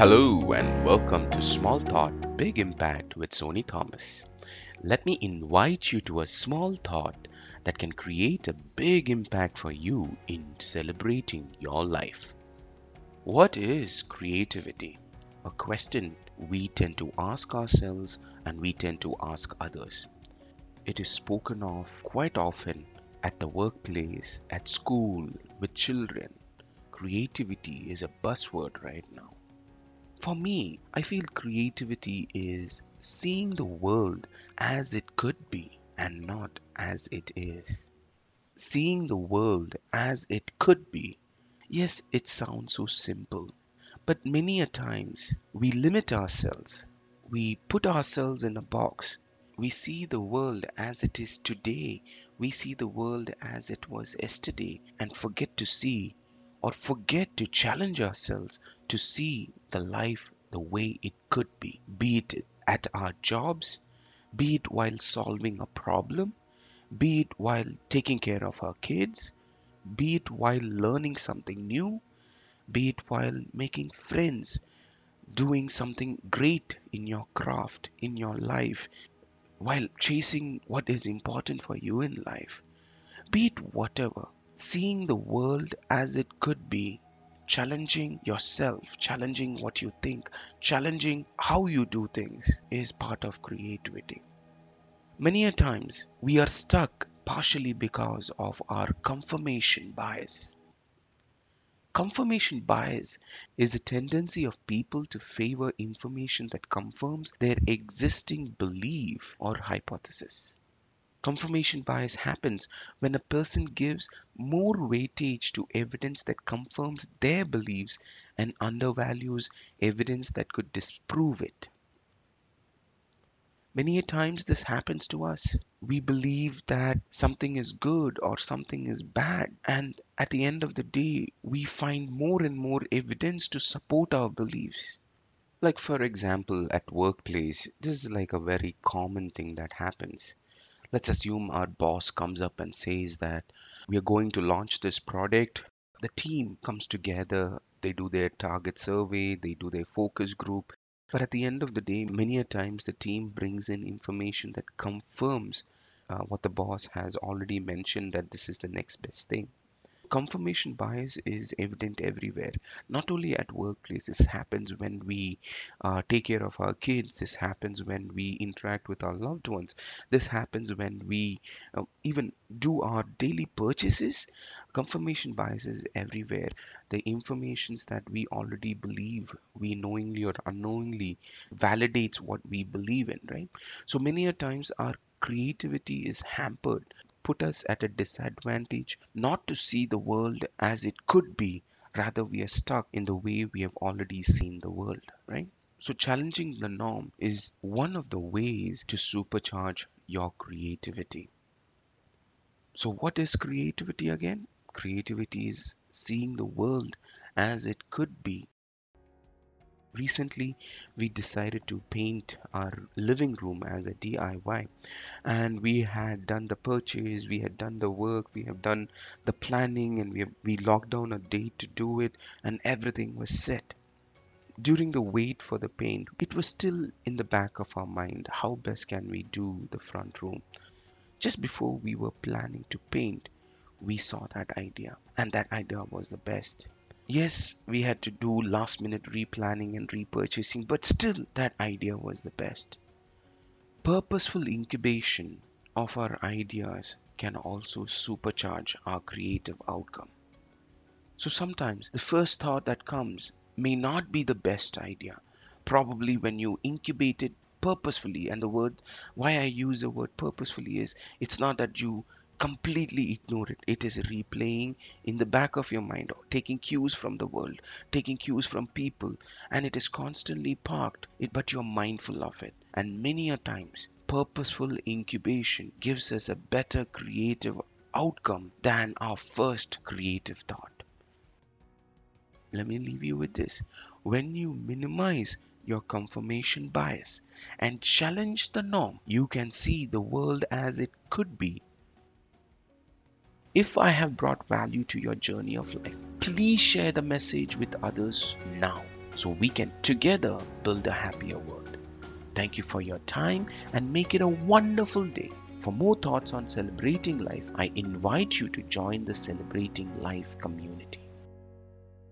Hello and welcome to Small Thought Big Impact with Sony Thomas. Let me invite you to a small thought that can create a big impact for you in celebrating your life. What is creativity? A question we tend to ask ourselves and we tend to ask others. It is spoken of quite often at the workplace, at school, with children. Creativity is a buzzword right now. For me, I feel creativity is seeing the world as it could be and not as it is. Seeing the world as it could be. Yes, it sounds so simple, but many a times we limit ourselves. We put ourselves in a box. We see the world as it is today. We see the world as it was yesterday and forget to see or forget to challenge ourselves to see the life the way it could be, be it at our jobs, be it while solving a problem, be it while taking care of our kids, be it while learning something new, be it while making friends, doing something great in your craft, in your life, while chasing what is important for you in life, be it whatever, seeing the world as it could be, challenging yourself, challenging what you think, challenging how you do things is part of creativity. Many a times we are stuck partially because of our confirmation bias. Confirmation bias is a tendency of people to favor information that confirms their existing belief or hypothesis. Confirmation bias happens when a person gives more weightage to evidence that confirms their beliefs and undervalues evidence that could disprove it. Many a times this happens to us. We believe that something is good or something is bad, and at the end of the day, we find more and more evidence to support our beliefs. Like, for example, at workplace, this is like a very common thing that happens let's assume our boss comes up and says that we are going to launch this product. The team comes together. They do their target survey. They do their focus group. But at the end of the day many a times the team brings in information that confirms uh, what the boss has already mentioned that this is the next best thing confirmation bias is evident everywhere. Not only at workplace this happens when we uh, take care of our kids. This happens when we interact with our loved ones. This happens when we uh, even do our daily purchases. Confirmation bias is everywhere. The informations that we already believe we knowingly or unknowingly validates what we believe in right? So many a times our creativity is hampered put us at a disadvantage not to see the world as it could be. Rather we are stuck in the way we have already seen the world right? So challenging the norm is one of the ways to supercharge your creativity. So what is creativity again? Creativity is seeing the world as it could be recently we decided to paint our living room as a DIY and we had done the purchase we had done the work we have done the planning and we have, we locked down a date to do it and everything was set. During the wait for the paint it was still in the back of our mind how best can we do the front room? Just before we were planning to paint we saw that idea and that idea was the best Yes, we had to do last minute replanning and repurchasing, but still that idea was the best. Purposeful incubation of our ideas can also supercharge our creative outcome. So sometimes the first thought that comes may not be the best idea. Probably when you incubate it purposefully, and the word why I use the word purposefully is it's not that you completely ignore it. It is replaying in the back of your mind, taking cues from the world, taking cues from people, and it is constantly parked, It but you're mindful of it. And many a times, purposeful incubation gives us a better creative outcome than our first creative thought. Let me leave you with this. When you minimize your confirmation bias and challenge the norm, you can see the world as it could be if I have brought value to your journey of life, please share the message with others now. so we can together build a happier world. Thank you for your time and make it a wonderful day. For more thoughts on celebrating life, I invite you to join the Celebrating Life community.